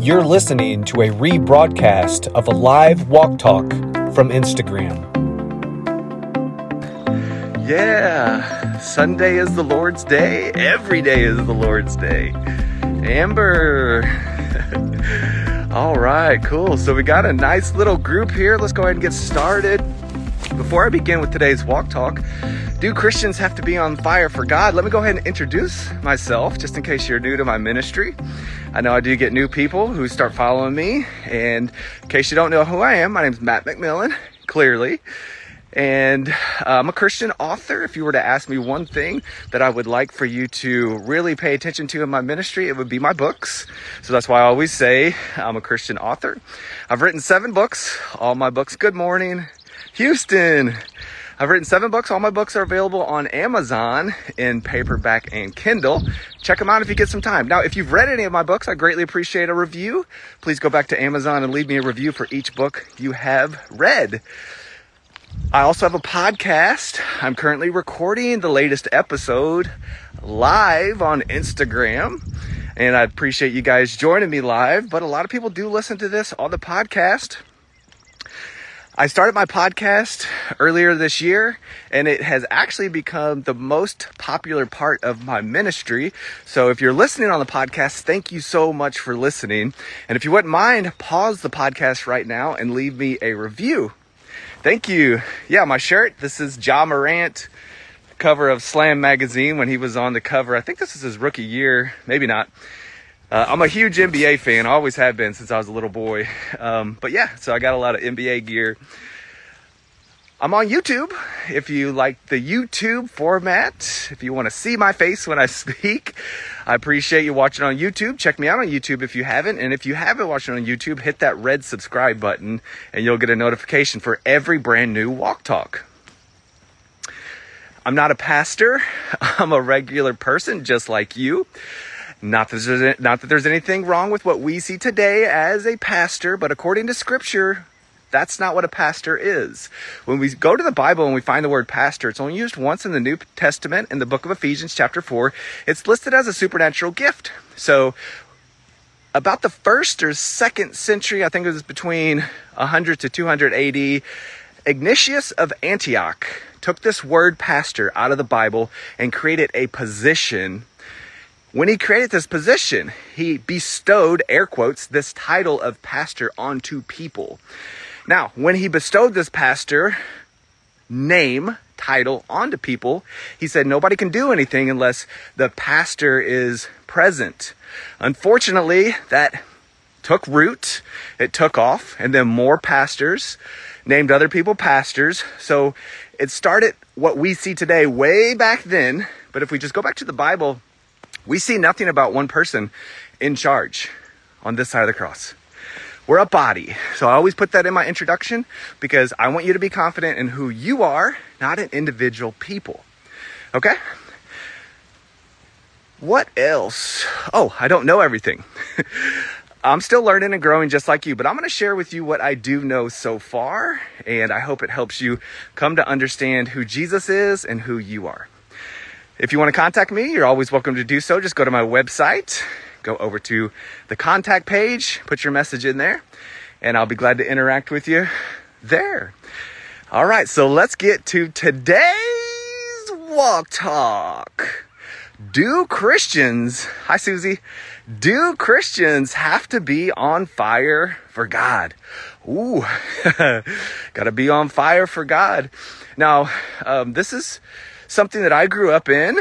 You're listening to a rebroadcast of a live walk talk from Instagram. Yeah, Sunday is the Lord's day. Every day is the Lord's day. Amber. All right, cool. So we got a nice little group here. Let's go ahead and get started. Before I begin with today's walk talk, do Christians have to be on fire for God? Let me go ahead and introduce myself just in case you're new to my ministry. I know I do get new people who start following me. And in case you don't know who I am, my name is Matt McMillen, clearly. And uh, I'm a Christian author. If you were to ask me one thing that I would like for you to really pay attention to in my ministry, it would be my books. So that's why I always say I'm a Christian author. I've written seven books. All my books, Good Morning, Houston. I've written seven books. All my books are available on Amazon in paperback and Kindle. Check them out if you get some time. Now, if you've read any of my books, I greatly appreciate a review. Please go back to Amazon and leave me a review for each book you have read. I also have a podcast. I'm currently recording the latest episode live on Instagram. And I appreciate you guys joining me live. But a lot of people do listen to this on the podcast. I started my podcast earlier this year and it has actually become the most popular part of my ministry. So if you're listening on the podcast, thank you so much for listening. And if you wouldn't mind, pause the podcast right now and leave me a review. Thank you. Yeah, my shirt. This is Ja Morant, cover of Slam magazine when he was on the cover. I think this is his rookie year, maybe not. Uh, I'm a huge NBA fan. I always have been since I was a little boy. Um, but yeah, so I got a lot of NBA gear. I'm on YouTube. If you like the YouTube format, if you want to see my face when I speak, I appreciate you watching on YouTube. Check me out on YouTube if you haven't. And if you haven't watched it on YouTube, hit that red subscribe button and you'll get a notification for every brand new Walk Talk. I'm not a pastor. I'm a regular person just like you. Not that, there's, not that there's anything wrong with what we see today as a pastor, but according to scripture, that's not what a pastor is. When we go to the Bible and we find the word pastor, it's only used once in the New Testament in the book of Ephesians, chapter 4. It's listed as a supernatural gift. So, about the first or second century, I think it was between 100 to 200 AD, Ignatius of Antioch took this word pastor out of the Bible and created a position when he created this position, he bestowed, air quotes, this title of pastor onto people. Now, when he bestowed this pastor name, title onto people, he said nobody can do anything unless the pastor is present. Unfortunately, that took root, it took off, and then more pastors named other people pastors. So it started what we see today way back then. But if we just go back to the Bible, we see nothing about one person in charge on this side of the cross. We're a body. So I always put that in my introduction because I want you to be confident in who you are, not an individual people. Okay? What else? Oh, I don't know everything. I'm still learning and growing just like you, but I'm going to share with you what I do know so far, and I hope it helps you come to understand who Jesus is and who you are. If you want to contact me, you're always welcome to do so. Just go to my website, go over to the contact page, put your message in there, and I'll be glad to interact with you there. All right, so let's get to today's walk talk. Do Christians, hi Susie, do Christians have to be on fire for God? Ooh, gotta be on fire for God. Now, um, this is something that I grew up in.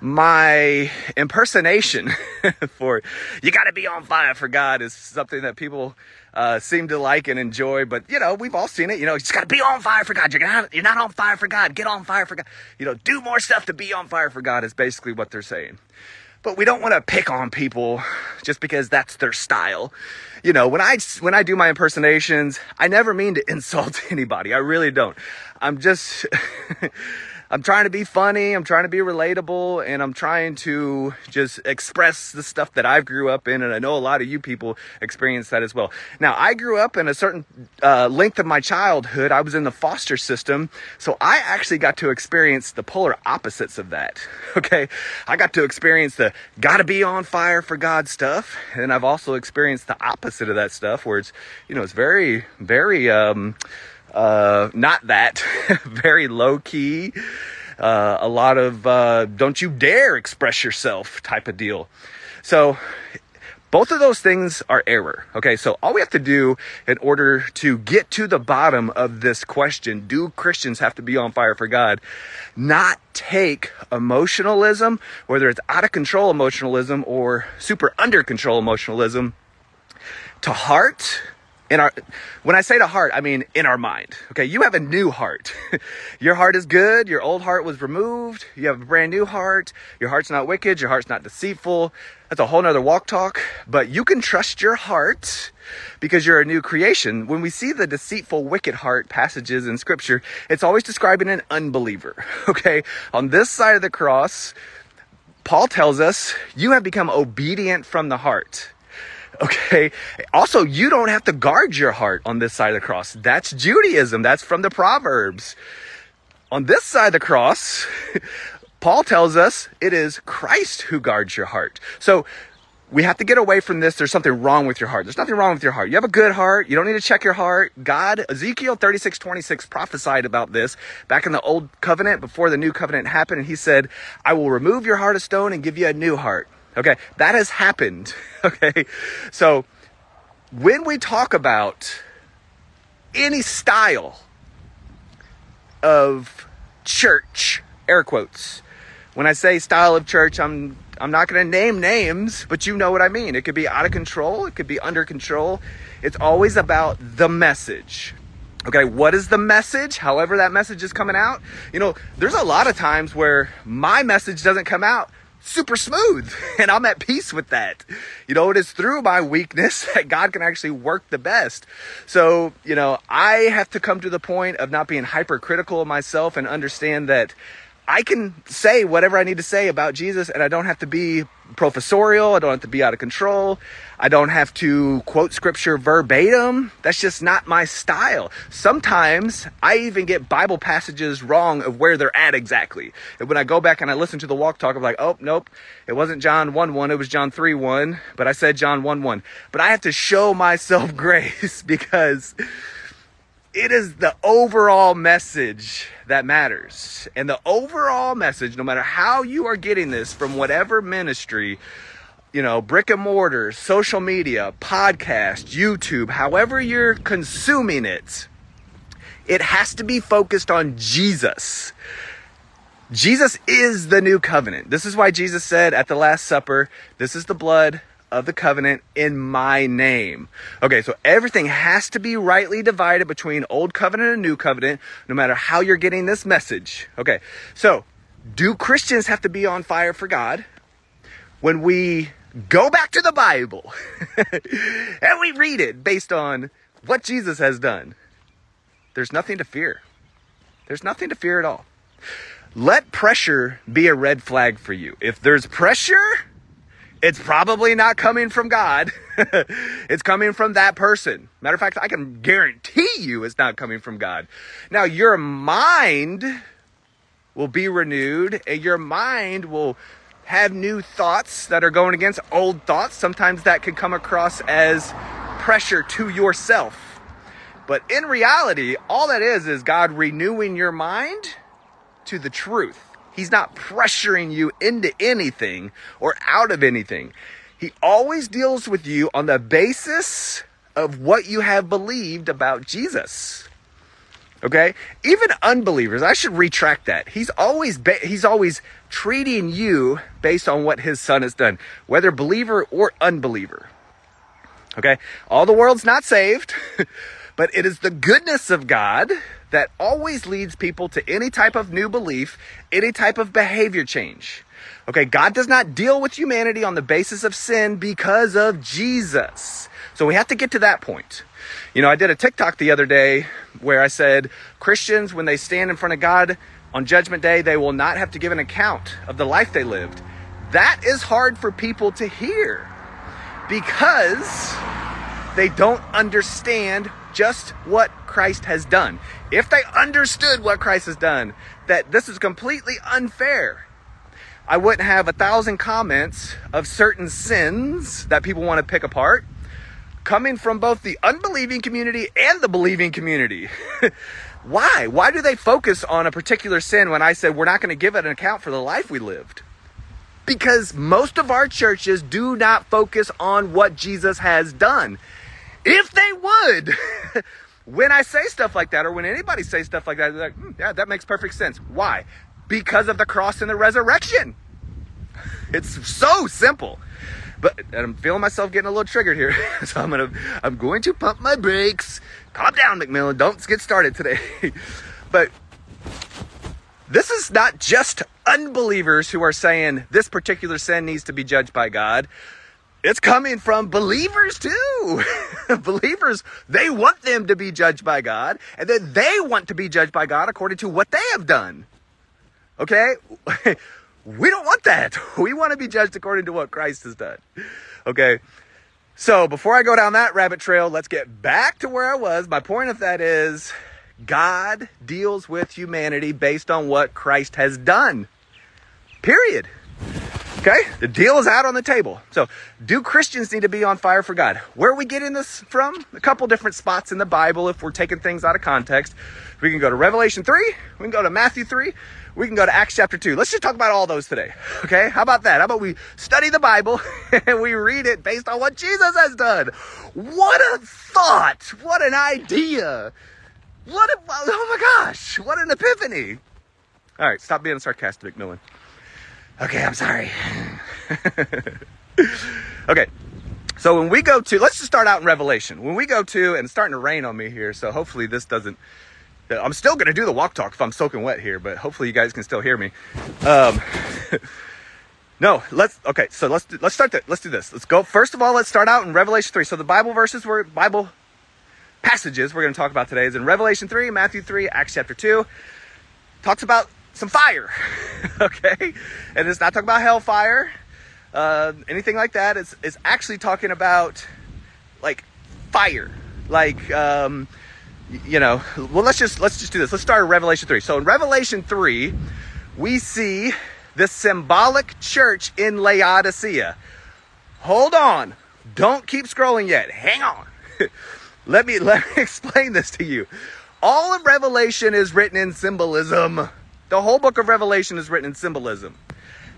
My impersonation for you got to be on fire for God is something that people uh, seem to like and enjoy. But you know, we've all seen it. You know, you just got to be on fire for God. You're not, you're not on fire for God. Get on fire for God. You know, do more stuff to be on fire for God is basically what they're saying. But we don't want to pick on people just because that's their style. You know, when I when I do my impersonations, I never mean to insult anybody. I really don't. I'm just I'm trying to be funny, I'm trying to be relatable, and I'm trying to just express the stuff that I grew up in, and I know a lot of you people experience that as well. Now, I grew up in a certain uh, length of my childhood. I was in the foster system, so I actually got to experience the polar opposites of that. Okay, I got to experience the gotta be on fire for God stuff, and I've also experienced the opposite of that stuff, where it's you know it's very very um, uh, not that, very low key. Uh, a lot of uh, don't you dare express yourself type of deal. So both of those things are error. Okay, so all we have to do in order to get to the bottom of this question do Christians have to be on fire for God? Not take emotionalism, whether it's out of control emotionalism or super under control emotionalism, to heart in our when i say to heart i mean in our mind okay? You have a new heart. Your heart is good. Your old heart was removed. You have a brand new heart. Your heart's not wicked. Your heart's not deceitful. That's a whole nother walk talk. But you can trust your heart because you're a new creation. When we see the deceitful wicked heart passages in scripture it's always describing an unbeliever okay? On this side of the cross paul tells us you have become obedient from the heart Okay. Also, you don't have to guard your heart on this side of the cross. That's Judaism. That's from the Proverbs. On this side of the cross, Paul tells us it is Christ who guards your heart. So we have to get away from this. There's something wrong with your heart. There's nothing wrong with your heart. You have a good heart. You don't need to check your heart. God, Ezekiel 36, 26 prophesied about this back in the old covenant before the new covenant happened. And he said, I will remove your heart of stone and give you a new heart. Okay, that has happened. Okay, so when we talk about any style of church, air quotes, when I say style of church, I'm I'm not going to name names, but you know what I mean. It could be out of control, it could be under control. It's always about the message. Okay, what is the message? However, that message is coming out. You know, there's a lot of times where my message doesn't come out super smooth and I'm at peace with that. You know, it is through my weakness that God can actually work the best. So, you know, I have to come to the point of not being hypercritical of myself and understand that I can say whatever I need to say about Jesus and I don't have to be professorial. I don't have to be out of control. I don't have to quote scripture verbatim. That's just not my style. Sometimes I even get Bible passages wrong of where they're at exactly. And when I go back and I listen to the walk talk, I'm like, oh, nope, it wasn't John 1 1, it was John 3 1, but I said John 1 1. But I have to show myself grace because it is the overall message that matters. And the overall message, no matter how you are getting this from whatever ministry, you know, brick and mortar, social media, podcast, YouTube, however you're consuming it, it has to be focused on Jesus. Jesus is the new covenant. This is why Jesus said at the Last Supper, This is the blood of the covenant in my name. Okay, so everything has to be rightly divided between old covenant and new covenant, no matter how you're getting this message. Okay, so do Christians have to be on fire for God? When we go back to the Bible and we read it based on what Jesus has done, there's nothing to fear. There's nothing to fear at all. Let pressure be a red flag for you. If there's pressure, it's probably not coming from God. it's coming from that person. Matter of fact, I can guarantee you it's not coming from God. Now, your mind will be renewed, and your mind will have new thoughts that are going against old thoughts. Sometimes that can come across as pressure to yourself. But in reality, all that is is God renewing your mind to the truth. He's not pressuring you into anything or out of anything. He always deals with you on the basis of what you have believed about Jesus. Okay? Even unbelievers, I should retract that. He's always ba- he's always treating you based on what his son has done, whether believer or unbeliever. Okay? All the world's not saved, but it is the goodness of God that always leads people to any type of new belief, any type of behavior change. Okay, God does not deal with humanity on the basis of sin because of Jesus. So we have to get to that point. You know, I did a TikTok the other day where I said Christians, when they stand in front of God, On Judgment Day, they will not have to give an account of the life they lived. That is hard for people to hear because they don't understand just what Christ has done. If they understood what Christ has done, that this is completely unfair. I wouldn't have a thousand comments of certain sins that people want to pick apart coming from both the unbelieving community and the believing community. Why? Why do they focus on a particular sin when I said we're not going to give it an account for the life we lived? Because most of our churches do not focus on what Jesus has done. If they would, when I say stuff like that, or when anybody says stuff like that, they're like, hmm, yeah, that makes perfect sense. Why? Because of the cross and the resurrection. It's so simple. But I'm feeling myself getting a little triggered here. so I'm gonna I'm going to pump my brakes. Calm down, McMillen. Don't get started today. but this is not just unbelievers who are saying this particular sin needs to be judged by God. It's coming from believers too. believers, they want them to be judged by God, and then they want to be judged by God according to what they have done. Okay? We don't want that. We want to be judged according to what Christ has done. Okay. So before I go down that rabbit trail, let's get back to where I was. My point of that is God deals with humanity based on what Christ has done. Period. Okay? The deal is out on the table. So, do Christians need to be on fire for God? Where are we getting this from? A couple different spots in the Bible if we're taking things out of context. We can go to Revelation 3, we can go to Matthew 3, we can go to Acts chapter 2. Let's just talk about all those today. Okay? How about that? How about we study the Bible and we read it based on what Jesus has done? What a thought! What an idea! What a, oh my gosh, what an epiphany! All right, stop being sarcastic, Millen. Okay, I'm sorry. okay, so when we go to, let's just start out in Revelation. When we go to, and it's starting to rain on me here, so hopefully this doesn't I'm still going to do the walk talk if I'm soaking wet here, but hopefully you guys can still hear me. Um, no, let's okay. So let's do, let's start that. Let's do this. Let's go. First of all, let's start out in Revelation three. So the Bible verses were Bible passages we're going to talk about today is in Revelation three, Matthew three, Acts chapter two. Talks about some fire, okay, and it's not talking about hellfire, uh, anything like that. It's it's actually talking about like fire, like. Um, you know, well, let's just let's just do this. Let's start at Revelation three. So in Revelation three, we see the symbolic church in Laodicea. Hold on, don't keep scrolling yet. Hang on. let me let me explain this to you. All of Revelation is written in symbolism. The whole book of Revelation is written in symbolism.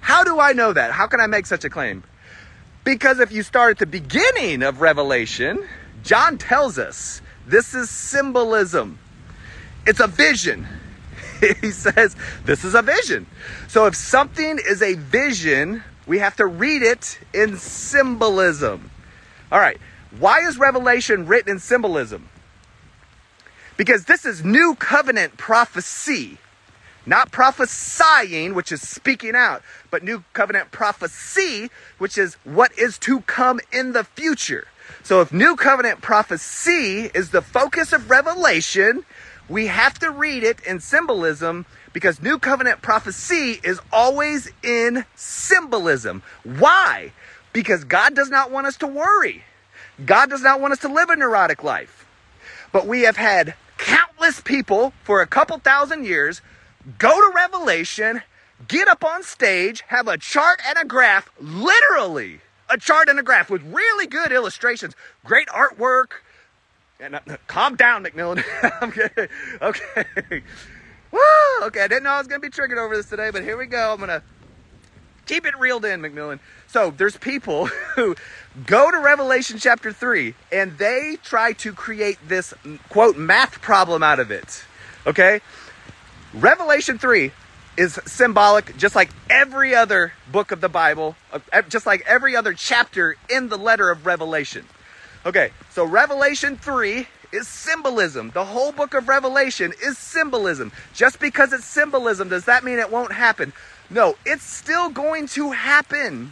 How do I know that? How can I make such a claim? Because if you start at the beginning of Revelation, John tells us this is symbolism. It's a vision. he says, This is a vision. So if something is a vision, we have to read it in symbolism. All right, why is Revelation written in symbolism? Because this is new covenant prophecy. Not prophesying, which is speaking out, but new covenant prophecy, which is what is to come in the future. So if New Covenant prophecy is the focus of Revelation, we have to read it in symbolism because New Covenant prophecy is always in symbolism. Why? Because God does not want us to worry. God does not want us to live a neurotic life. But we have had countless people for a couple thousand years go to Revelation, get up on stage, have a chart and a graph, literally a chart and a graph with really good illustrations, great artwork. And uh, calm down, McMillen. okay, okay. Woo! Okay, I didn't know I was gonna be triggered over this today, but here we go. I'm gonna keep it reeled in, McMillen. So there's people who go to Revelation chapter 3 and they try to create this quote math problem out of it. Okay? Revelation 3 is symbolic, just like every other book of the Bible, uh, just like every other chapter in the letter of Revelation. Okay, so Revelation 3 is symbolism. The whole book of Revelation is symbolism. Just because it's symbolism, does that mean it won't happen? No, it's still going to happen,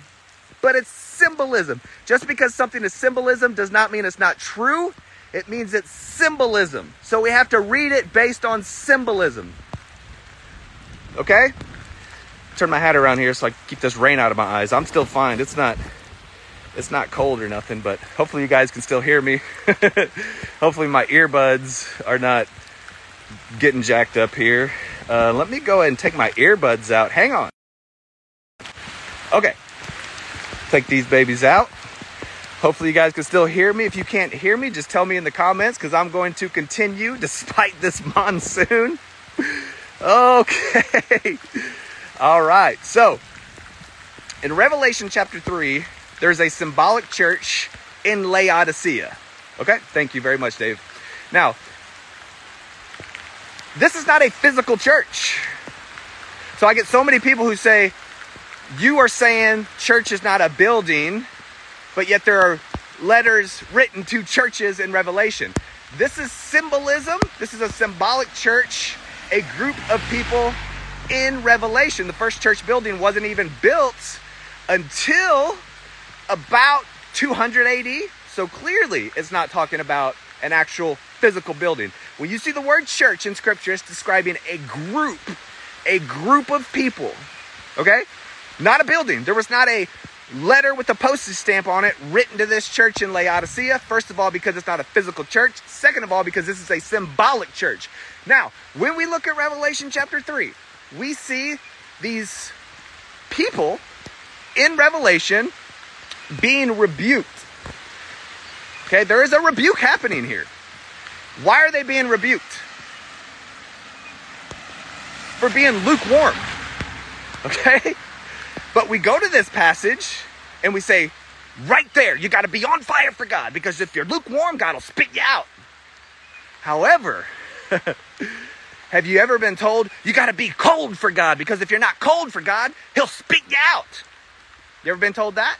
but it's symbolism. Just because something is symbolism does not mean it's not true. It means it's symbolism. So we have to read it based on symbolism. Okay? Turn my hat around here so I keep this rain out of my eyes. I'm still fine. It's not it's not cold or nothing, but hopefully you guys can still hear me. hopefully my earbuds are not getting jacked up here. Uh, let me go ahead and take my earbuds out. Hang on. Okay. Take these babies out. Hopefully, you guys can still hear me. If you can't hear me, just tell me in the comments because I'm going to continue despite this monsoon. Okay. All right. So, in Revelation chapter 3, there's a symbolic church in Laodicea. Okay? Thank you very much, Dave. Now, this is not a physical church. So I get so many people who say, you are saying church is not a building, but yet there are letters written to churches in Revelation. This is symbolism. This is a symbolic church, a group of people in Revelation. The first church building wasn't even built until about 200 AD. So clearly, it's not talking about an actual physical building. When you see the word church in scripture, it's describing a group, a group of people. Okay? Not a building. There was not a letter with a postage stamp on it written to this church in Laodicea. First of all, because it's not a physical church. Second of all, because this is a symbolic church. Now, when we look at Revelation chapter 3, we see these people in Revelation being rebuked. Okay, there is a rebuke happening here. Why are they being rebuked? For being lukewarm. Okay? But we go to this passage and we say, right there, you got to be on fire for God because if you're lukewarm, God will spit you out. However, have you ever been told you got to be cold for God because if you're not cold for God, He'll spit you out? You ever been told that?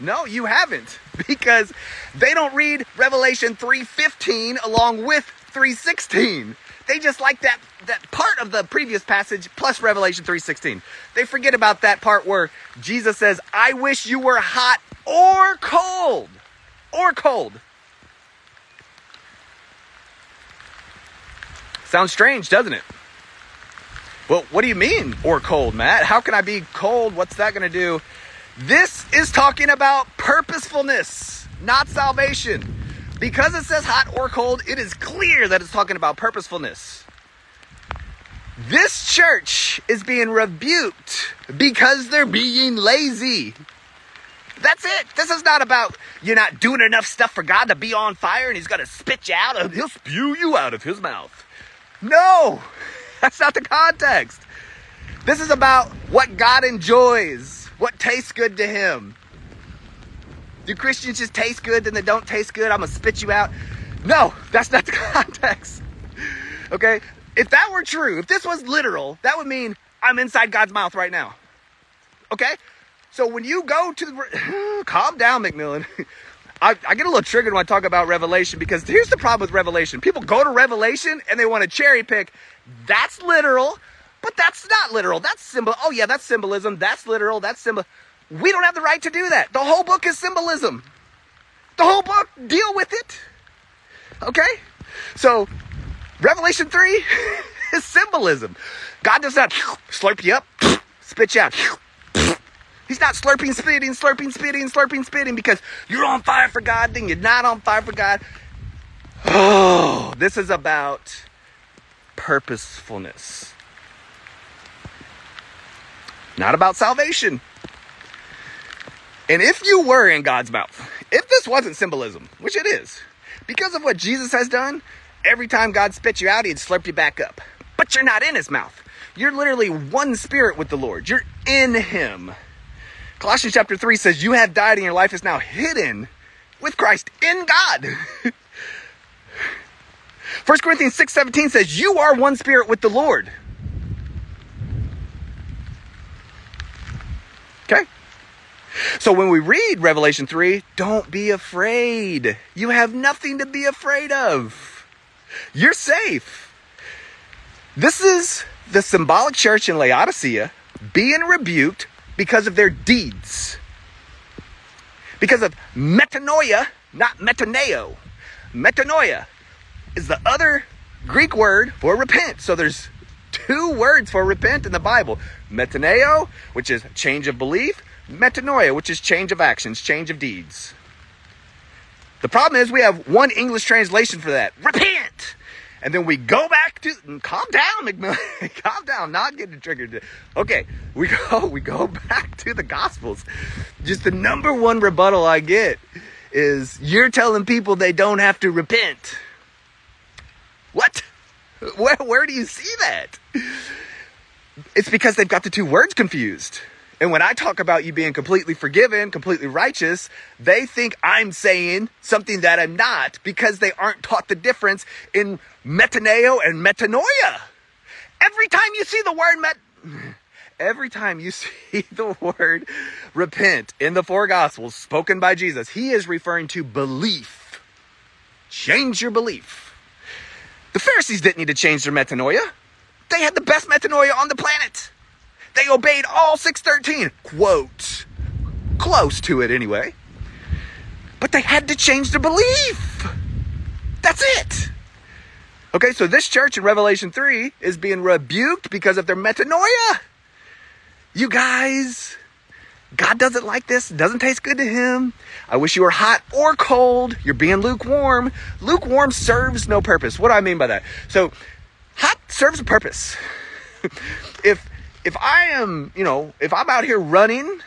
No, you haven't because they don't read Revelation 3:15 along with 3:16. They just like that that part of the previous passage plus Revelation 3:16. They forget about that part where Jesus says, "I wish you were hot or cold." Or cold. Sounds strange, doesn't it? Well, what do you mean or cold, Matt? How can I be cold? What's that going to do? This is talking about purposefulness, not salvation. Because it says hot or cold, it is clear that it's talking about purposefulness. This church is being rebuked because they're being lazy. That's it. This is not about you're not doing enough stuff for God to be on fire and He's going to spit you out and He'll spew you out of His mouth. No, that's not the context. This is about what God enjoys what tastes good to him? Do Christians just taste good, then they don't taste good? I'm gonna spit you out. No, that's not the context. Okay? If that were true, if this was literal, that would mean I'm inside God's mouth right now. Okay? So when you go to the. calm down, McMillen. I, I, get a little triggered when I talk about Revelation because here's the problem with Revelation. People go to Revelation and they want to cherry pick. That's literal. But that's not literal. That's symbol. Oh yeah, that's symbolism. That's literal. That's symbol. We don't have the right to do that. The whole book is symbolism. The whole book deal with it. Okay? So, Revelation 3 is symbolism. God does not slurp you up, spit you out. He's not slurping, spitting, slurping, spitting, slurping, spitting because you're on fire for God, then you're not on fire for God. Oh, this is about purposefulness not about salvation. And if you were in God's mouth, if this wasn't symbolism, which it is, because of what Jesus has done, every time God spit you out, he'd slurp you back up. But you're not in his mouth. You're literally one spirit with the Lord. You're in him. Colossians chapter 3 says, You have died and your life is now hidden with Christ in God. 1 Corinthians 6 17 says, You are one spirit with the Lord. Okay? So when we read Revelation 3, don't be afraid. You have nothing to be afraid of. You're safe. This is the symbolic church in Laodicea being rebuked because of their deeds. Because of metanoia, not metaneo. Metanoia is the other Greek word for repent. So there's two words for repent in the Bible metaneo, which is change of belief, metanoia, which is change of actions, change of deeds. The problem is we have one English translation for that repent. And then we go back to calm down, McMillen. calm down, not getting triggered. Okay, we go we go back to the Gospels. Just the number one rebuttal I get is you're telling people they don't have to repent. What? Where, where do you see that? It's because they've got the two words confused. And when I talk about you being completely forgiven, completely righteous, they think I'm saying something that I'm not because they aren't taught the difference in metaneo and metanoia. Every time you see the word met, every time you see the word repent in the four gospels spoken by Jesus, he is referring to belief. Change your belief. The Pharisees didn't need to change their metanoia. They had the best metanoia on the planet. They obeyed all 613. Quote. Close to it anyway. But they had to change their belief. That's it. Okay, so this church in Revelation 3 is being rebuked because of their metanoia. You guys, God doesn't like this. It doesn't taste good to him. I wish you were hot or cold. You're being lukewarm. Lukewarm serves no purpose. What do I mean by that? So, hot serves a purpose. if if I am, you know, if I'm out here running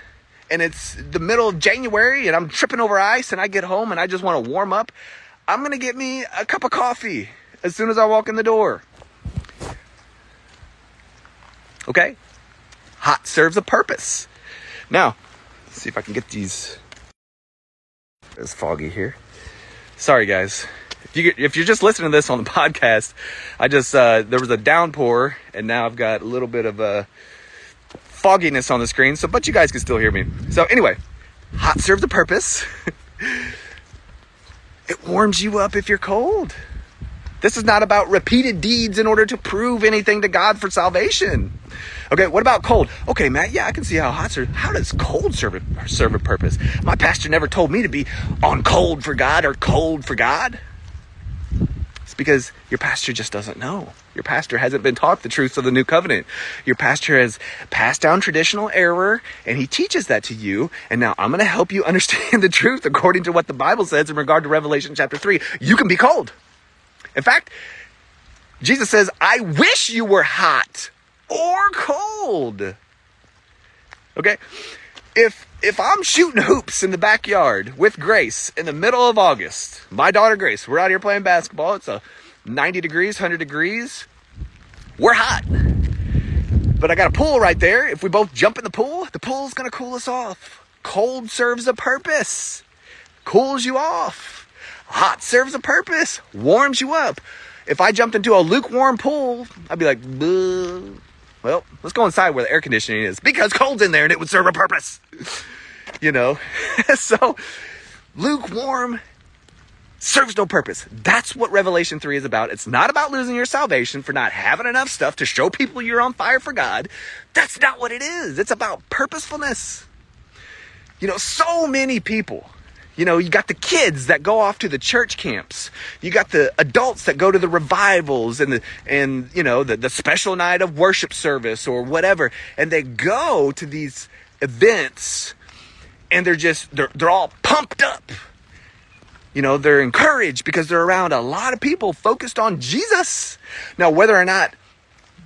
and it's the middle of January and I'm tripping over ice and I get home and I just want to warm up, I'm going to get me a cup of coffee as soon as I walk in the door. Okay? Hot serves a purpose. Now, see if I can get these. It's foggy here. Sorry, guys. If you if you're just listening to this on the podcast, I just uh, there was a downpour, and now I've got a little bit of a fogginess on the screen. So, but you guys can still hear me. So, anyway, hot serves a purpose. it warms you up if you're cold. This is not about repeated deeds in order to prove anything to God for salvation. Okay, what about cold? Okay, Matt, yeah, I can see how hot serve. How does cold serve a, serve a purpose? My pastor never told me to be on cold for God or cold for God. It's because your pastor just doesn't know. Your pastor hasn't been taught the truths of the new covenant. Your pastor has passed down traditional error and he teaches that to you. And now I'm going to help you understand the truth according to what the Bible says in regard to Revelation chapter 3. You can be cold. In fact, Jesus says, I wish you were hot or cold. Okay? If if I'm shooting hoops in the backyard with Grace in the middle of August, my daughter Grace, we're out here playing basketball. It's a 90 degrees, 100 degrees. We're hot. But I got a pool right there. If we both jump in the pool, the pool's going to cool us off. Cold serves a purpose. Cools you off. Hot serves a purpose, warms you up. If I jumped into a lukewarm pool, I'd be like, well, let's go inside where the air conditioning is because cold's in there and it would serve a purpose. You know? so, lukewarm serves no purpose. That's what Revelation 3 is about. It's not about losing your salvation for not having enough stuff to show people you're on fire for God. That's not what it is. It's about purposefulness. You know, so many people you know, you got the kids that go off to the church camps. You got the adults that go to the revivals and the and you know the, the special night of worship service or whatever. And they go to these events and they're just they're they're all pumped up. You know, they're encouraged because they're around a lot of people focused on Jesus. Now, whether or not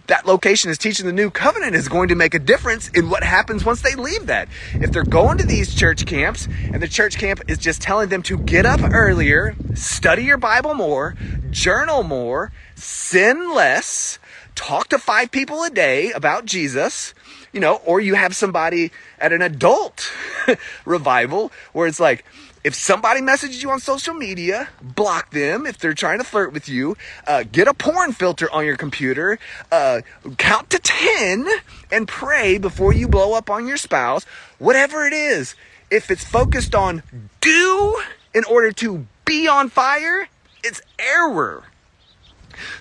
that location is teaching the new covenant is going to make a difference in what happens once they leave that. If they're going to these church camps and the church camp is just telling them to get up earlier, study your Bible more, journal more, sin less, talk to five people a day about Jesus, you know, or you have somebody at an adult revival where it's like, if somebody messages you on social media, block them if they're trying to flirt with you. Uh, get a porn filter on your computer. Uh, count to 10 and pray before you blow up on your spouse. Whatever it is, if it's focused on do in order to be on fire, it's error.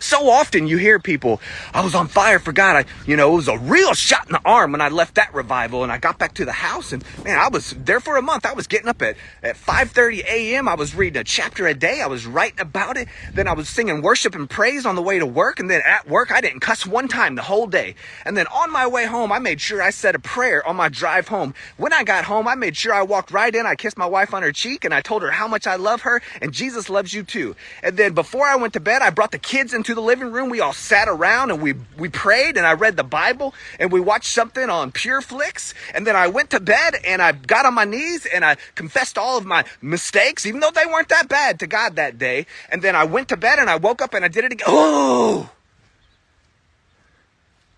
So often you hear people, I was on fire for God. I, you know, it was a real shot in the arm when I left that revival and I got back to the house and man, I was there for a month. I was getting up at, at 5.30 a.m. I was reading a chapter a day. I was writing about it. Then I was singing worship and praise on the way to work. And then at work, I didn't cuss one time the whole day. And then on my way home, I made sure I said a prayer on my drive home. When I got home, I made sure I walked right in. I kissed my wife on her cheek and I told her how much I love her and Jesus loves you too. And then before I went to bed, I brought the kids into the living room. We all sat around and we, we prayed and I read the Bible and we watched something on Pure Flix. And then I went to bed and I got on my knees and I confessed all of my mistakes, even though they weren't that bad to God that day. And then I went to bed and I woke up and I did it again. Oh!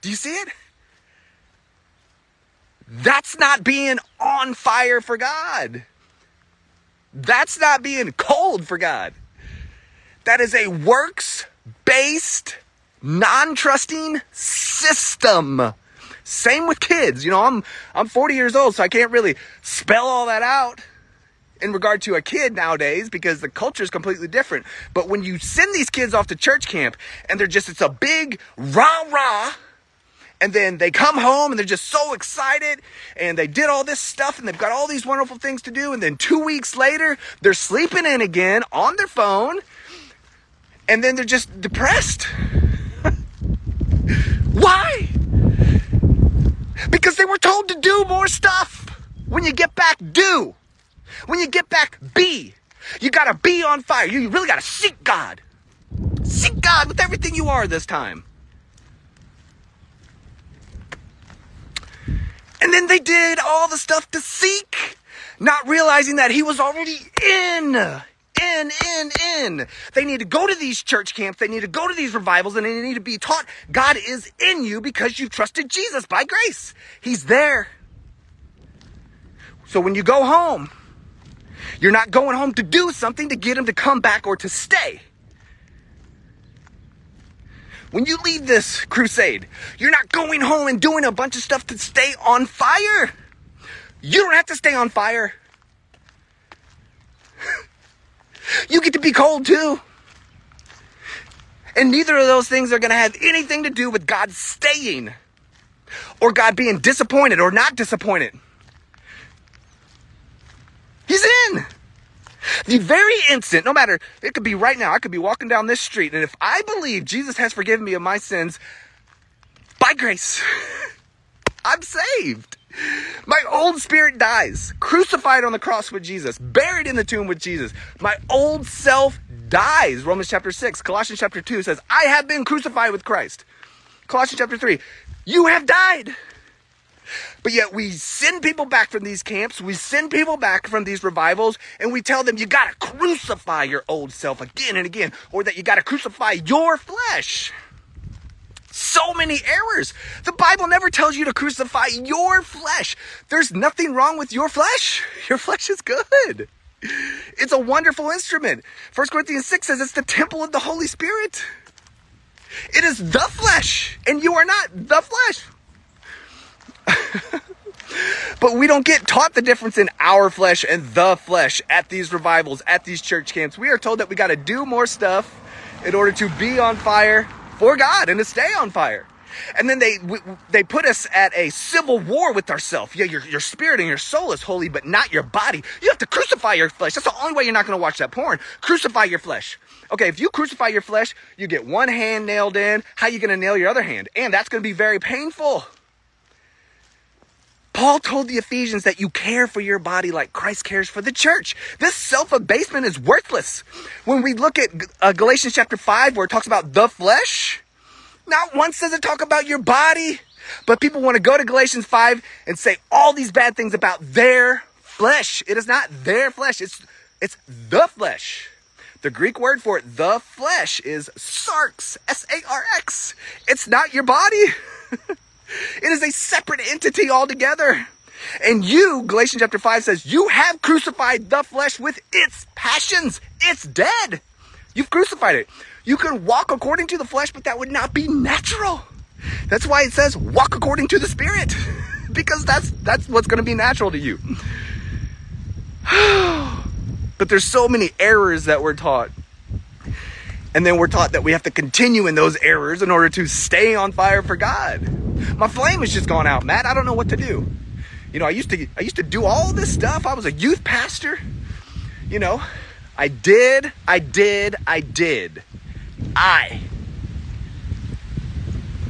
Do you see it? That's not being on fire for God. That's not being cold for God. That is a works based, non trusting system. Same with kids. You know, I'm, I'm 40 years old, so I can't really spell all that out in regard to a kid nowadays because the culture is completely different. But when you send these kids off to church camp and they're just, it's a big rah rah, and then they come home and they're just so excited and they did all this stuff and they've got all these wonderful things to do. And then two weeks later, they're sleeping in again on their phone and then they're just depressed. Why? Because they were told to do more stuff. When you get back, do. When you get back, be. You gotta be on fire. You really gotta seek God. Seek God with everything you are this time. And then they did all the stuff to seek, not realizing that he was already in. In, in, in. They need to go to these church camps. They need to go to these revivals and they need to be taught God is in you because you've trusted Jesus by grace. He's there. So when you go home, you're not going home to do something to get him to come back or to stay. When you leave this crusade, you're not going home and doing a bunch of stuff to stay on fire. You don't have to stay on fire. You get to be cold too. And neither of those things are going to have anything to do with God staying or God being disappointed or not disappointed. He's in. The very instant, no matter, it could be right now, I could be walking down this street, and if I believe Jesus has forgiven me of my sins by grace, I'm saved. My old spirit dies, crucified on the cross with Jesus, buried in the tomb with Jesus. My old self dies. Romans chapter 6, Colossians chapter 2 says, I have been crucified with Christ. Colossians chapter 3, you have died. But yet we send people back from these camps, we send people back from these revivals, and we tell them you gotta crucify your old self again and again, or that you gotta crucify your flesh. So many errors. The Bible never tells you to crucify your flesh. There's nothing wrong with your flesh. Your flesh is good. It's a wonderful instrument. 1 Corinthians 6 says it's the temple of the Holy Spirit. It is the flesh, and you are not the flesh. but we don't get taught the difference in our flesh and the flesh at these revivals, at these church camps. We are told that we got to do more stuff in order to be on fire for God and to stay on fire. And then they they put us at a civil war with ourselves. Yeah, your, your spirit and your soul is holy, but not your body. You have to crucify your flesh. That's the only way you're not going to watch that porn. Crucify your flesh. Okay, if you crucify your flesh, you get one hand nailed in. How you going to nail your other hand? And that's going to be very painful. Paul told the Ephesians that you care for your body like Christ cares for the church. This self abasement is worthless. When we look at uh, Galatians chapter 5, where it talks about the flesh, not once does it talk about your body, but people want to go to Galatians 5 and say all these bad things about their flesh. It is not their flesh, it's, it's the flesh. The Greek word for it, the flesh, is sarx, S A R X. It's not your body. It is a separate entity altogether. And you, Galatians chapter 5 says, you have crucified the flesh with its passions. It's dead. You've crucified it. You can walk according to the flesh, but that would not be natural. That's why it says walk according to the spirit. because that's that's what's going to be natural to you. but there's so many errors that we're taught. And then we're taught that we have to continue in those errors in order to stay on fire for God. My flame has just gone out, Matt. I don't know what to do. You know, I used to I used to do all this stuff. I was a youth pastor. You know, I did, I did, I did. I.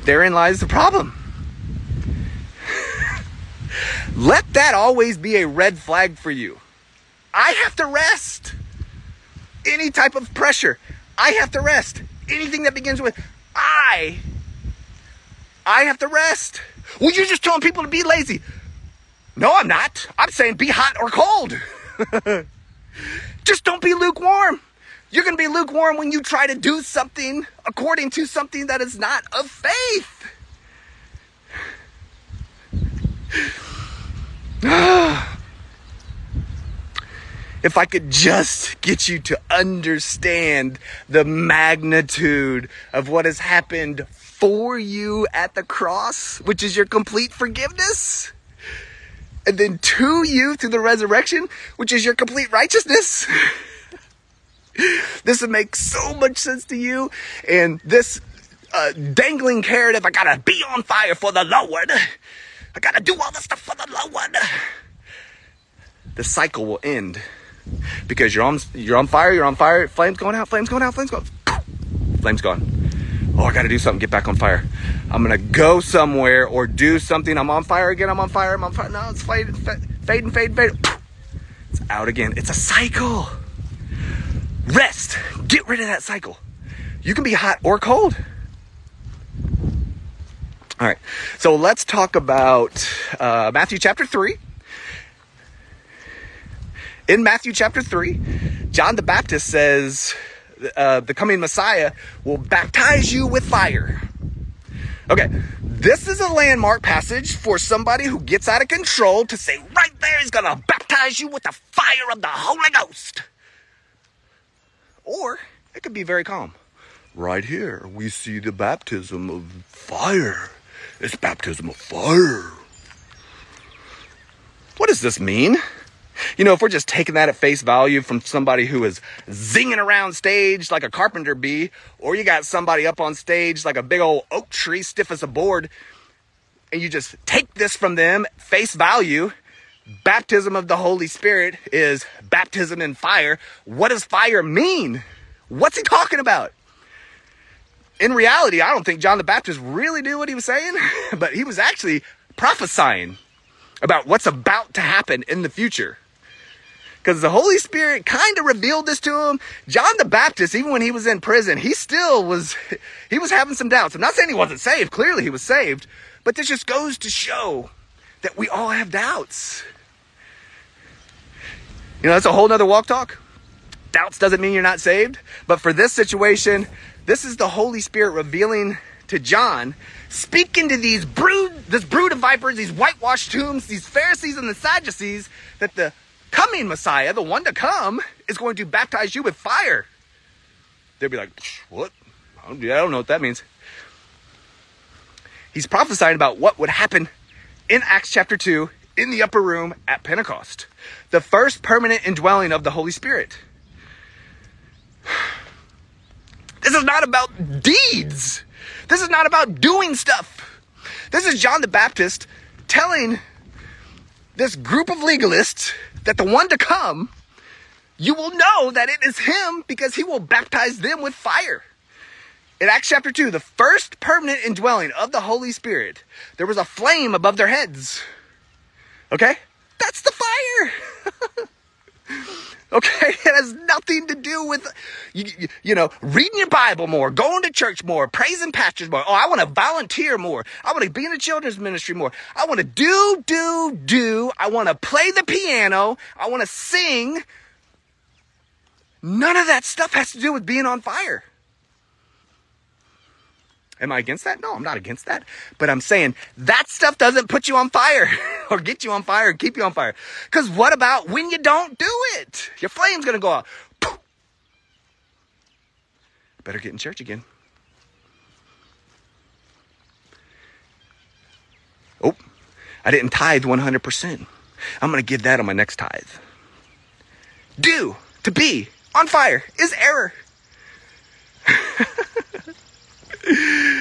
Therein lies the problem. Let that always be a red flag for you. I have to rest. Any type of pressure, I have to rest. Anything that begins with I, I have to rest. Well, you're just telling people to be lazy. No, I'm not. I'm saying be hot or cold. just don't be lukewarm. You're going to be lukewarm when you try to do something according to something that is not of faith. if I could just get you to understand the magnitude of what has happened for you at the cross, which is your complete forgiveness, and then to you through the resurrection, which is your complete righteousness. this would make so much sense to you, and this uh, dangling carrot if I gotta be on fire for the Lord, I gotta do all this stuff for the Lord. The cycle will end because you're on you're on fire, you're on fire, flames going out, flames going out, flames going, flames gone. Oh, I got to do something, get back on fire. I'm gonna go somewhere or do something. I'm on fire again. I'm on fire. I'm on fire. No, it's fading, fading, fading, fading. It's out again. It's a cycle. Rest. Get rid of that cycle. You can be hot or cold. All right. So let's talk about uh, Matthew chapter 3 in Matthew chapter 3, John the Baptist says uh, the coming Messiah will baptize you with fire. Okay, this is a landmark passage for somebody who gets out of control to say, right there, he's gonna baptize you with the fire of the Holy Ghost. Or it could be very calm. Right here, we see the baptism of fire. It's baptism of fire. What does this mean? You know, if we're just taking that at face value from somebody who is zinging around stage like a carpenter bee, or you got somebody up on stage like a big old oak tree stiff as a board, and you just take this from them, face value, baptism of the Holy Spirit is baptism in fire. What does fire mean? What's he talking about? In reality, I don't think John the Baptist really knew what he was saying, but he was actually prophesying about what's about to happen in the future because the Holy Spirit kind of revealed this to him. John the Baptist, even when he was in prison, he still was, he was having some doubts. I'm not saying he wasn't saved. Clearly he was saved, but this just goes to show that we all have doubts. You know, that's a whole nother walk talk. Doubts doesn't mean you're not saved, but for this situation, this is the Holy Spirit revealing to John, speaking to these brood, this brood of vipers, these whitewashed tombs, these Pharisees and the Sadducees, that the coming Messiah, the one to come, is going to baptize you with fire. They'll be like, what? I don't, I don't know what that means. He's prophesying about what would happen in Acts chapter 2 in the upper room at Pentecost, the first permanent indwelling of the Holy Spirit. This is not about deeds. This is not about doing stuff. This is John the Baptist telling this group of legalists that the one to come, you will know that it is him because he will baptize them with fire. In Acts chapter 2, the first permanent indwelling of the Holy Spirit, there was a flame above their heads. Okay? That's the fire. Okay, it has nothing to do with, you, you, know, reading your Bible more, going to church more, praising pastors more. Oh, I want to volunteer more. I want to be in the children's ministry more. I want to do, do, do. I want to play the piano. I want to sing. None of that stuff has to do with being on fire. Am I against that? No, I'm not against that. But I'm saying that stuff doesn't put you on fire or get you on fire or keep you on fire. Because what about when you don't do it? Your flame's going to go out. Better get in church again. Oh, I didn't tithe 100%. I'm going to give that on my next tithe. Do, to be on fire is error.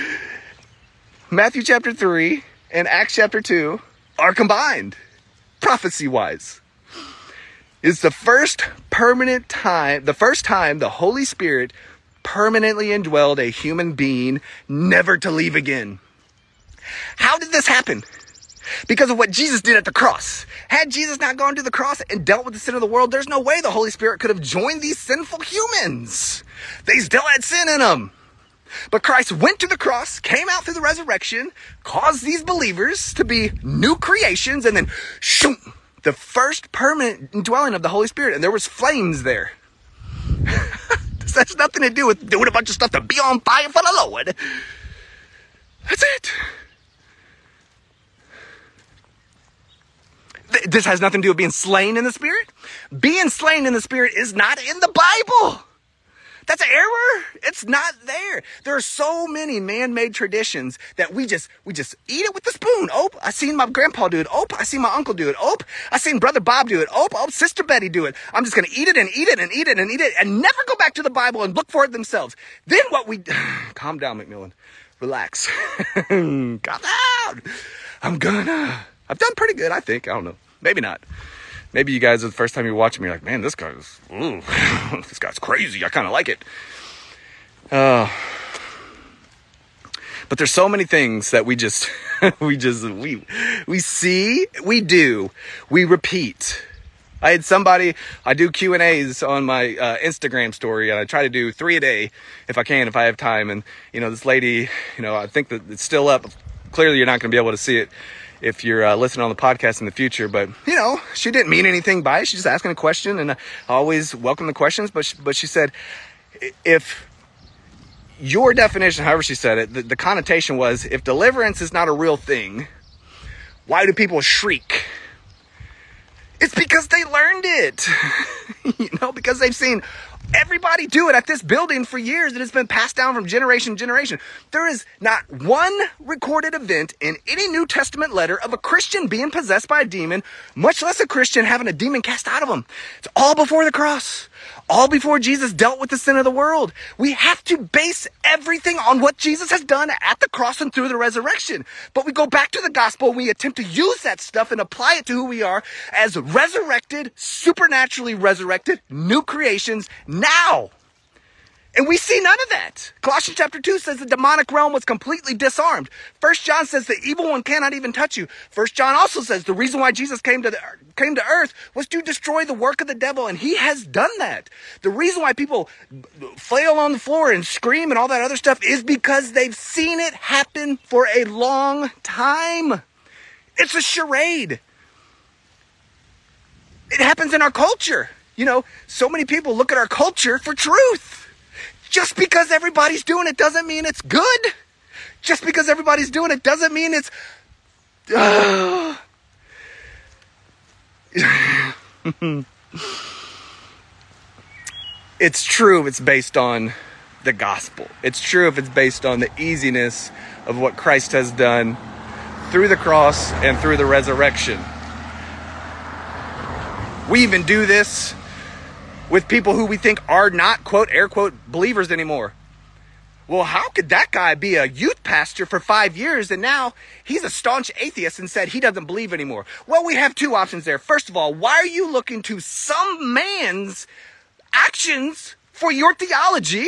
Matthew chapter 3 and Acts chapter 2 are combined, prophecy wise. It's the first permanent time, the first time the Holy Spirit permanently indwelled a human being, never to leave again. How did this happen? Because of what Jesus did at the cross. Had Jesus not gone to the cross and dealt with the sin of the world, there's no way the Holy Spirit could have joined these sinful humans. They still had sin in them. But Christ went to the cross, came out through the resurrection, caused these believers to be new creations, and then shoom, the first permanent indwelling of the Holy Spirit. And there was flames there. this has nothing to do with doing a bunch of stuff to be on fire for the Lord. That's it. This has nothing to do with being slain in the Spirit. Being slain in the Spirit is not in the Bible. That's an error. It's not there. There are so many man-made traditions that we just we just eat it with the spoon. Oh, I seen my grandpa do it. Oh, I seen my uncle do it. Oh, I seen brother Bob do it. Oh, oh, sister Betty do it. I'm just gonna eat it and eat it and eat it and eat it and never go back to the Bible and look for it themselves. Then what we calm down, McMillen. Relax. calm down. I'm gonna. I've done pretty good, I think. I don't know. Maybe not maybe you guys are the first time you're watching me like, man, this guy's, this guy's crazy. I kind of like it. Uh, but there's so many things that we just, we just, we, we see, we do, we repeat. I had somebody, I do Q and A's on my uh, Instagram story and I try to do three a day if I can, if I have time. And, you know, this lady, you know, I think that it's still up. Clearly you're not going to be able to see it if you're uh, listening on the podcast in the future. But you know, she didn't mean anything by it. She's just asking a question, and I always welcome the questions. But she, but she said, if your definition, however she said it, the, the connotation was if deliverance is not a real thing, why do people shriek? It's because they learned it. you know, because they've seen everybody do it at this building for years and it's been passed down from generation to generation. There is not one recorded event in any New Testament letter of a Christian being possessed by a demon, much less a Christian having a demon cast out of them. It's all before the cross all before Jesus dealt with the sin of the world. We have to base everything on what Jesus has done at the cross and through the resurrection. But we go back to the gospel and we attempt to use that stuff and apply it to who we are as resurrected, supernaturally resurrected, new creations now. And we see none of that. Colossians chapter 2 says the demonic realm was completely disarmed. First John says the evil one cannot even touch you. First John also says the reason why Jesus came to the, came to earth was to destroy the work of the devil and he has done that. The reason why people flail on the floor and scream and all that other stuff is because they've seen it happen for a long time. It's a charade. It happens in our culture. You know, so many people look at our culture for truth. Just because everybody's doing it doesn't mean it's good. Just because everybody's doing it doesn't mean it's. It's true if it's based on the gospel. It's true if it's based on the easiness of what Christ has done through the cross and through the resurrection. We even do this with people who we think are not, quote, air quote, believers anymore. Well, how could that guy be a youth pastor for five years and now he's a staunch atheist and said he doesn't believe anymore? Well, we have two options there. First of all, why are you looking to some man's actions for your theology?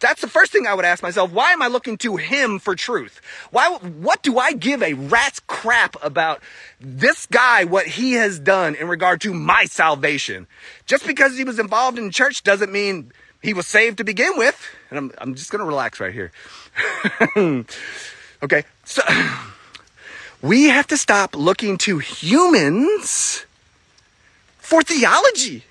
That's the first thing I would ask myself. Why am I looking to him for truth? Why, what do I give a rat's crap about this guy, what he has done in regard to my salvation? Just because he was involved in church doesn't mean he was saved to begin with. And I'm, I'm just going to relax right here. okay. So we have to stop looking to humans for theology.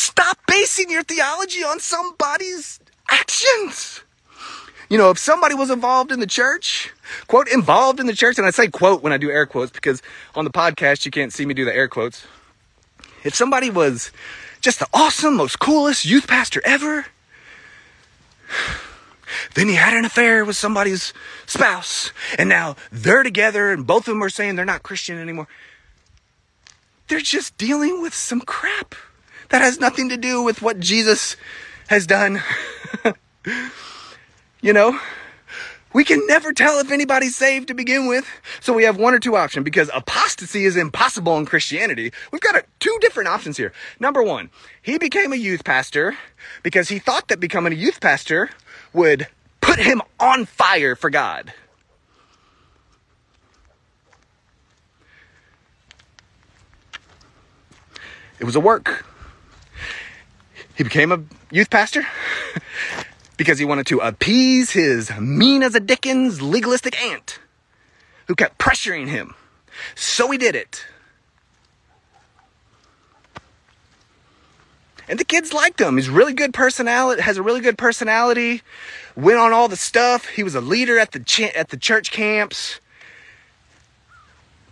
Stop basing your theology on somebody's actions. You know, if somebody was involved in the church, quote, involved in the church, and I say quote when I do air quotes because on the podcast you can't see me do the air quotes. If somebody was just the awesome, most coolest youth pastor ever, then he had an affair with somebody's spouse, and now they're together, and both of them are saying they're not Christian anymore. They're just dealing with some crap. That has nothing to do with what Jesus has done. you know, we can never tell if anybody's saved to begin with. So we have one or two options because apostasy is impossible in Christianity. We've got a, two different options here. Number one, he became a youth pastor because he thought that becoming a youth pastor would put him on fire for God. It was a work. He became a youth pastor because he wanted to appease his mean as a Dickens legalistic aunt who kept pressuring him. So he did it. And the kids liked him. He's really good personality, has a really good personality. Went on all the stuff. He was a leader at the ch- at the church camps.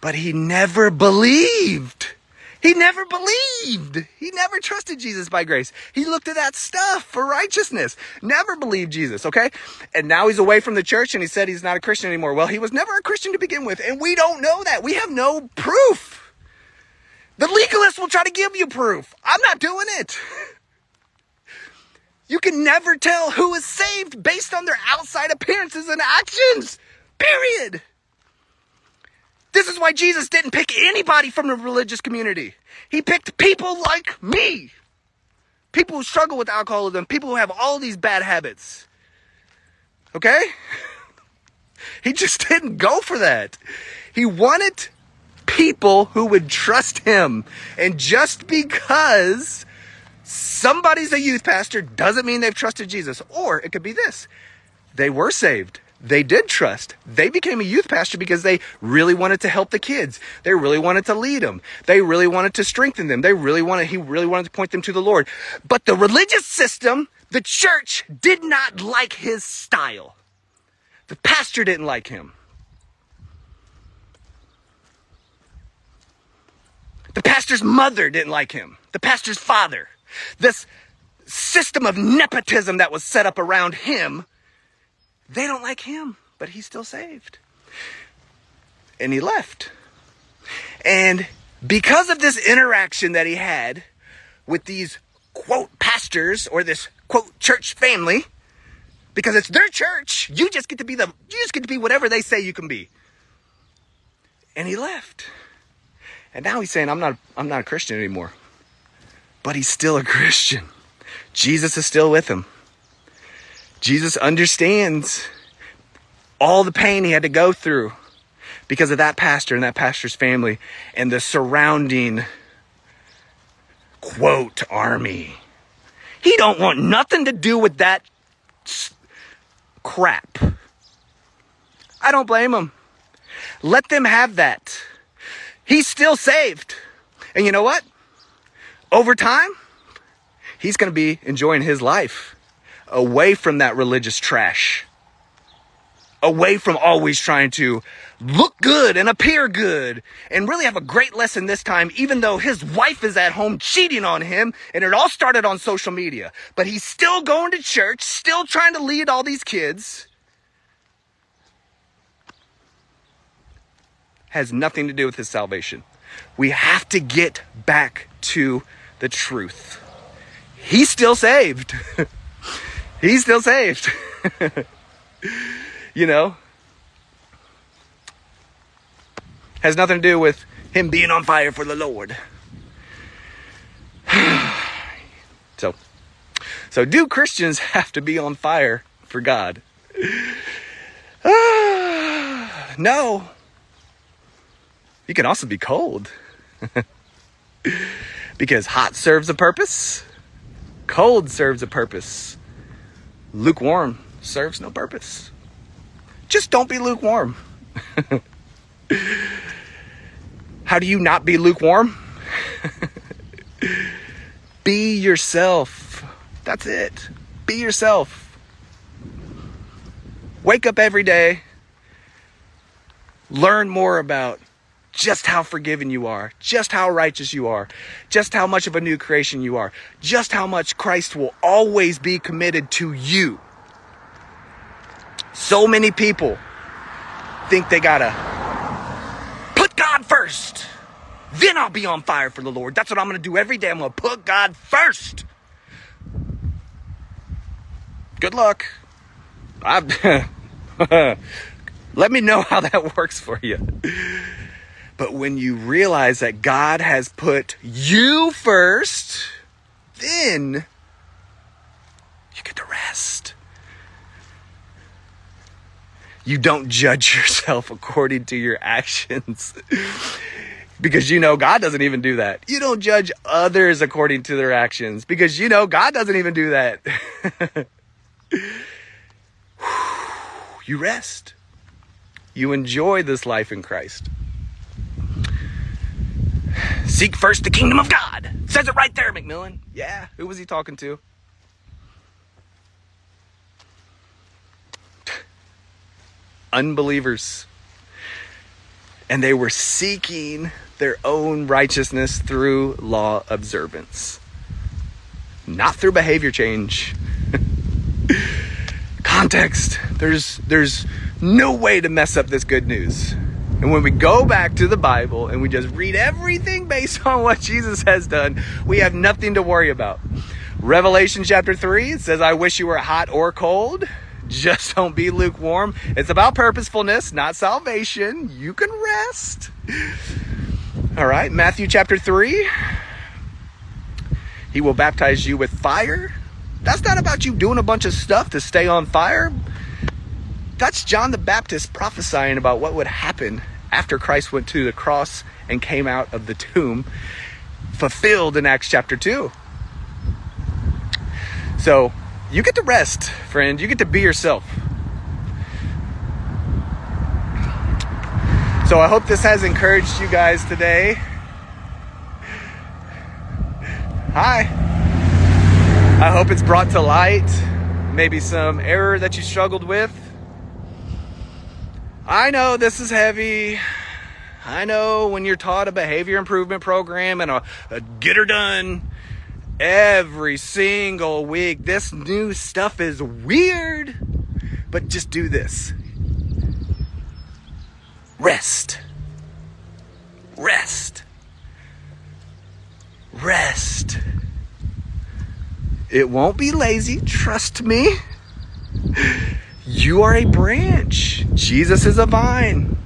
But he never believed. He never believed. He never trusted Jesus by grace. He looked at that stuff for righteousness. Never believed Jesus, okay? And now he's away from the church and he said he's not a Christian anymore. Well, he was never a Christian to begin with, and we don't know that. We have no proof. The legalists will try to give you proof. I'm not doing it. You can never tell who is saved based on their outside appearances and actions. Period. This is why Jesus didn't pick anybody from the religious community. He picked people like me. People who struggle with alcoholism, people who have all these bad habits. Okay? He just didn't go for that. He wanted people who would trust him. And just because somebody's a youth pastor doesn't mean they've trusted Jesus. Or it could be this they were saved they did trust. They became a youth pastor because they really wanted to help the kids. They really wanted to lead them. They really wanted to strengthen them. They really wanted, he really wanted to point them to the Lord. But the religious system, the church did not like his style. The pastor didn't like him. The pastor's mother didn't like him. The pastor's father. This system of nepotism that was set up around him they don't like him, but he's still saved. And he left. And because of this interaction that he had with these quote pastors or this quote church family, because it's their church, you just get to be the you just get to be whatever they say you can be. And he left. And now he's saying I'm not I'm not a Christian anymore. But he's still a Christian. Jesus is still with him. Jesus understands all the pain he had to go through because of that pastor and that pastor's family and the surrounding quote army. He don't want nothing to do with that crap. I don't blame him. Let them have that. He's still saved. And you know what? Over time, he's going to be enjoying his life away from that religious trash, away from always trying to look good and appear good and really have a great lesson this time, even though his wife is at home cheating on him and it all started on social media. But he's still going to church, still trying to lead all these kids. Has nothing to do with his salvation. We have to get back to the truth. He's still saved. he's still saved. you know? Has nothing to do with him being on fire for the Lord. so, so do Christians have to be on fire for God? no. You can also be cold. because hot serves a purpose, cold serves a purpose lukewarm serves no purpose. Just don't be lukewarm. How do you not be lukewarm? be yourself. That's it. Be yourself. Wake up every day. Learn more about just how forgiven you are, just how righteous you are, just how much of a new creation you are, just how much Christ will always be committed to you. So many people think they gotta put God first. Then I'll be on fire for the Lord. That's what I'm to do every day. I'm to put God first. Good luck. I, let me know how that works for you. But when you realize that God has put you first, then you get to rest. You don't judge yourself according to your actions. because you know God doesn't even do that. You don't judge others according to their actions because you know God doesn't even do that. you rest. You enjoy this life in Christ. Seek first the kingdom of God. Says it right there, McMillen. Yeah, who was he talking to? Unbelievers. And they were seeking their own righteousness through law observance, not through behavior change. Context. There's there's no way to mess up this good news. And when we go back to the Bible and we just read everything based on what Jesus has done, we have nothing to worry about. Revelation chapter 3, it says, I wish you were hot or cold. Just don't be lukewarm. It's about purposefulness, not salvation. You can rest. All right, Matthew chapter 3. He will baptize you with fire. That's not about you doing a bunch of stuff to stay on fire. That's John the Baptist prophesying about what would happen after Christ went to the cross and came out of the tomb, fulfilled in Acts chapter 2. So you get to rest, friend. You get to be yourself. So I hope this has encouraged you guys today. Hi. I hope it's brought to light maybe some error that you struggled with I know this is heavy. I know when you're taught a behavior improvement program and a, a get her done every single week, this new stuff is weird. But just do this rest. Rest. Rest. It won't be lazy, trust me. You are a branch. Jesus is a vine.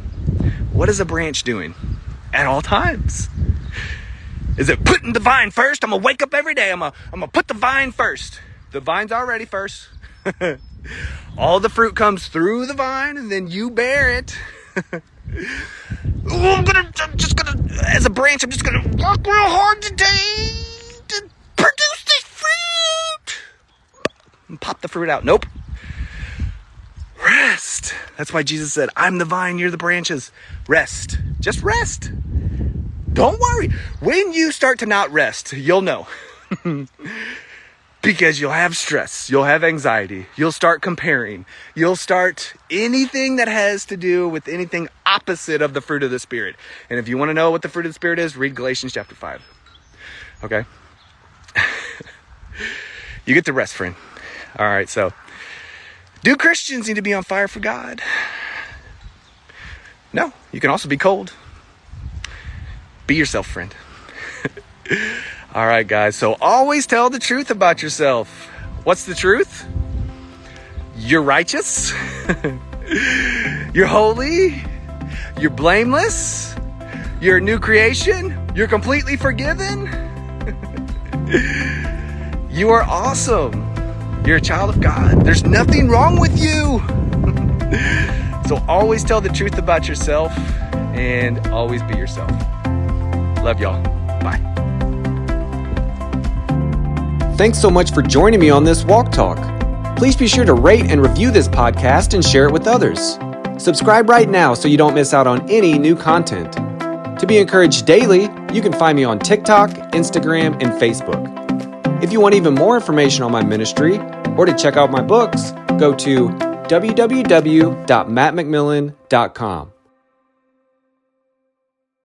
What is a branch doing at all times? Is it putting the vine first? I'm gonna wake up every day. I'm gonna, I'm gonna put the vine first. The vine's already first. all the fruit comes through the vine and then you bear it. I'm gonna, I'm just gonna, as a branch, I'm just gonna work real hard today to produce this fruit. And pop the fruit out. Nope. Rest. That's why Jesus said, I'm the vine, you're the branches. Rest. Just rest. Don't worry. When you start to not rest, you'll know. because you'll have stress, you'll have anxiety, you'll start comparing, you'll start anything that has to do with anything opposite of the fruit of the Spirit. And if you want to know what the fruit of the Spirit is, read Galatians chapter 5. Okay? you get the rest, friend. All right, so do Christians need to be on fire for God? No, you can also be cold. Be yourself, friend. All right, guys. So always tell the truth about yourself. What's the truth? You're righteous. You're holy. You're blameless. You're a new creation. You're completely forgiven. you are awesome. You're a child of God. There's nothing wrong with you. so always tell the truth about yourself and always be yourself. Love y'all. Bye. Thanks so much for joining me on this walk talk. Please be sure to rate and review this podcast and share it with others. Subscribe right now so you don't miss out on any new content. To be encouraged daily, you can find me on TikTok, Instagram, and Facebook. If you want even more information on my ministry or to check out my books, go to www.mattmcmillen.com.